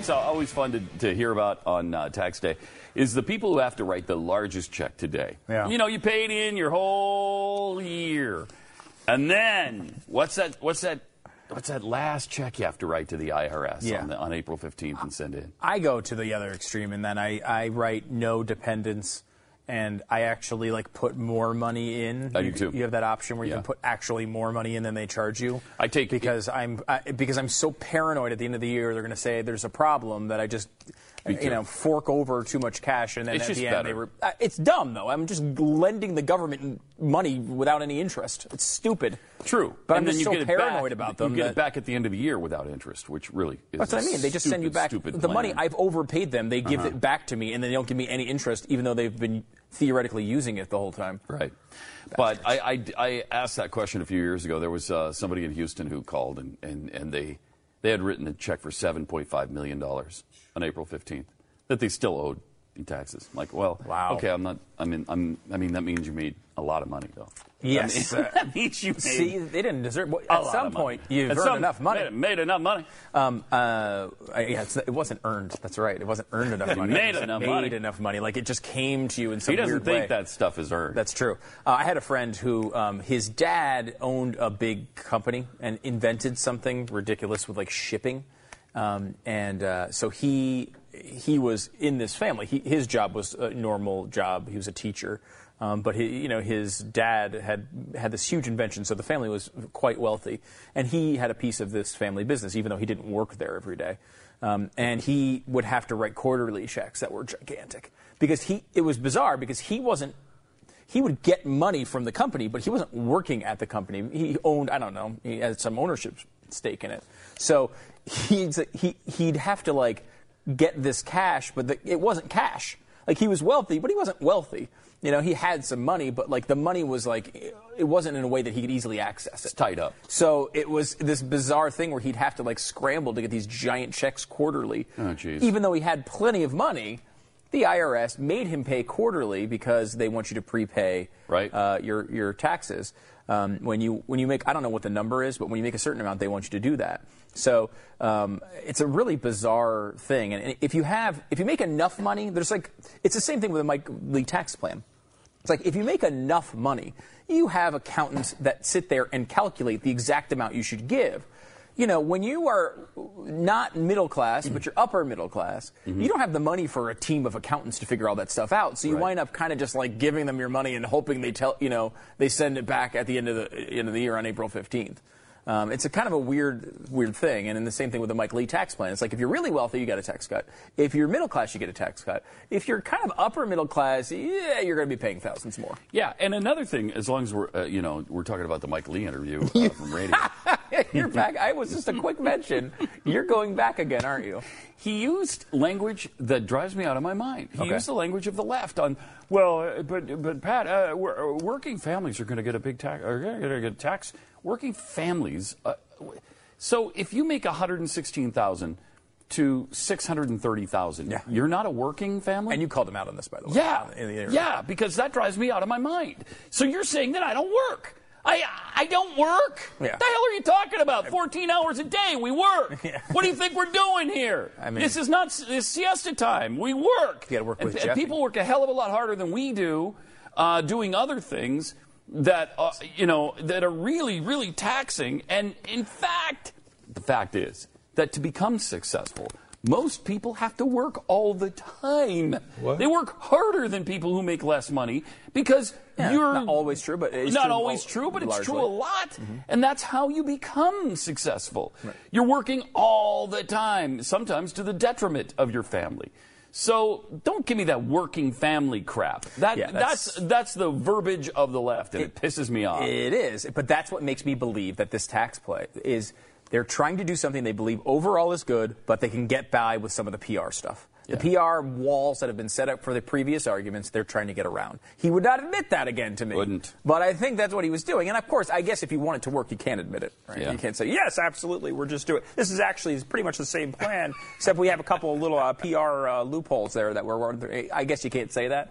what's always fun to, to hear about on uh, tax day is the people who have to write the largest check today. Yeah. You know, you paid in your whole year, and then what's that? What's that? What's that last check you have to write to the IRS Yeah. on, the, on April 15th and send in? I go to the other extreme, and then I, I write no dependents, and I actually like put more money in. I you, do too. You have that option where you Yeah. can put actually more money in than they charge you. I take- because I'm I, because I'm so paranoid. At the end of the year, they're going to say there's a problem that I just. You know, fork over too much cash, and then It's at the end they were. Uh, it's dumb though. I'm just lending the government money without any interest. It's stupid. True, but and I'm just so paranoid back, about them. You get that- it back at the end of the year without interest, which really is. That's what i mean. They just send you back the money. plan. Uh-huh. I've overpaid them. They give it back to me, and they don't give me any interest, even though they've been theoretically using it the whole time. Right. But I, I, I asked that question a few years ago. There was uh, somebody in Houston who called, and, and, and they, they had written a check for $7.5 million on April 15th that they still owed in taxes. I'm like, well, Wow. okay, I'm not, I mean, I'm, I mean, that means you made a lot of money, though. Yes. That means, that means you made See, they didn't deserve. Well, at some of money. point, you've At earned some- enough money. Made, made enough money. Um, uh, yeah, it's, it wasn't earned. That's right. It wasn't earned enough money. Made enough made money. enough money. Like it just came to you in some He doesn't think way. that stuff is earned. That's true. Uh, I had a friend who um, his dad owned a big company and invented something ridiculous with like shipping, um, and uh, so he he was in this family. He, his job was a normal job. He was a teacher. Um, but he, you know, his dad had had this huge invention, so the family was quite wealthy, and he had a piece of this family business, even though he didn't work there every day. Um, and he would have to write quarterly checks that were gigantic because he. It was bizarre because he wasn't he would get money from the company, but he wasn't working at the company. He owned, I don't know, he had some ownership stake in it. So he'd, he, he'd have to like get this cash, but the, it wasn't cash. Like he was wealthy, but he wasn't wealthy. You know, he had some money, but like the money was like, it wasn't in a way that he could easily access it. It's tied up. So it was this bizarre thing where he'd have to like scramble to get these giant checks quarterly. Oh, jeez. Even though he had plenty of money, the IRS made him pay quarterly because they want you to prepay Right. uh, your your taxes. Um, when you when you make I don't know what the number is, but when you make a certain amount, they want you to do that. So um, it's a really bizarre thing. And if you have if you make enough money, there's like it's the same thing with a Mike Lee tax plan. It's like if you make enough money, you have accountants that sit there and calculate the exact amount you should give. You know, when you are not middle class, but you're upper middle class, you don't have the money for a team of accountants to figure all that stuff out. So you Right. wind up kind of just like giving them your money and hoping they tell, you know, they send it back at the end of the end of the year on April 15th. Um, it's a kind of a weird, weird thing. And then the same thing with the Mike Lee tax plan. It's like if you're really wealthy, you get a tax cut. If you're middle class, you get a tax cut. If you're kind of upper middle class, yeah, you're going to be paying thousands more. Yeah, and another thing, as long as we're, uh, you know, we're talking about the Mike Lee interview uh, from radio. You're back. I was just a quick mention. You're going back again, aren't you? He used language that drives me out of my mind. He Okay. used the language of the left on, well, but but Pat, uh, uh, working families are going to get a big tax. Are going to get a tax. Working families. Uh, so if you make one hundred and sixteen thousand to six hundred and thirty thousand, Yeah. you're not a working family. And you called him out on this, by the way. Yeah, in the yeah, because that drives me out of my mind. So you're saying that I don't work. I I don't work. Yeah. What the hell are you talking about? 14 hours a day, we work. Yeah. What do you think we're doing here? I mean- this is not this siesta time. We work. You gotta work with and Jeffy. people work a hell of a lot harder than we do, uh, doing other things that uh, you know that are really really taxing. And in fact, the fact is that to become successful. Most people have to work all the time. What? They work harder than people who make less money because Yeah, you're not always true, but it's not true always true, but it's true a largely. lot, mm-hmm. and that's how you become successful. You're working all the time, sometimes to the detriment of your family. So don't give me that working family crap. That Yeah, that's, that's- that's the verbiage of the left, and it, pisses me off. It is, but that's what makes me believe that this tax play is they're trying to do something they believe overall is good, but they can get by with some of the PR stuff. The PR walls that have been set up for the previous arguments, they're trying to get around. He would not admit that again to me. Wouldn't. But I think that's what he was doing. And of course, I guess if you want it to work, you can't admit it. Right? Yeah. You can't say, yes, absolutely, we're just doing This is actually pretty much the same plan, except we have a couple of little uh, PR uh, loopholes there that we're, I guess you can't say that.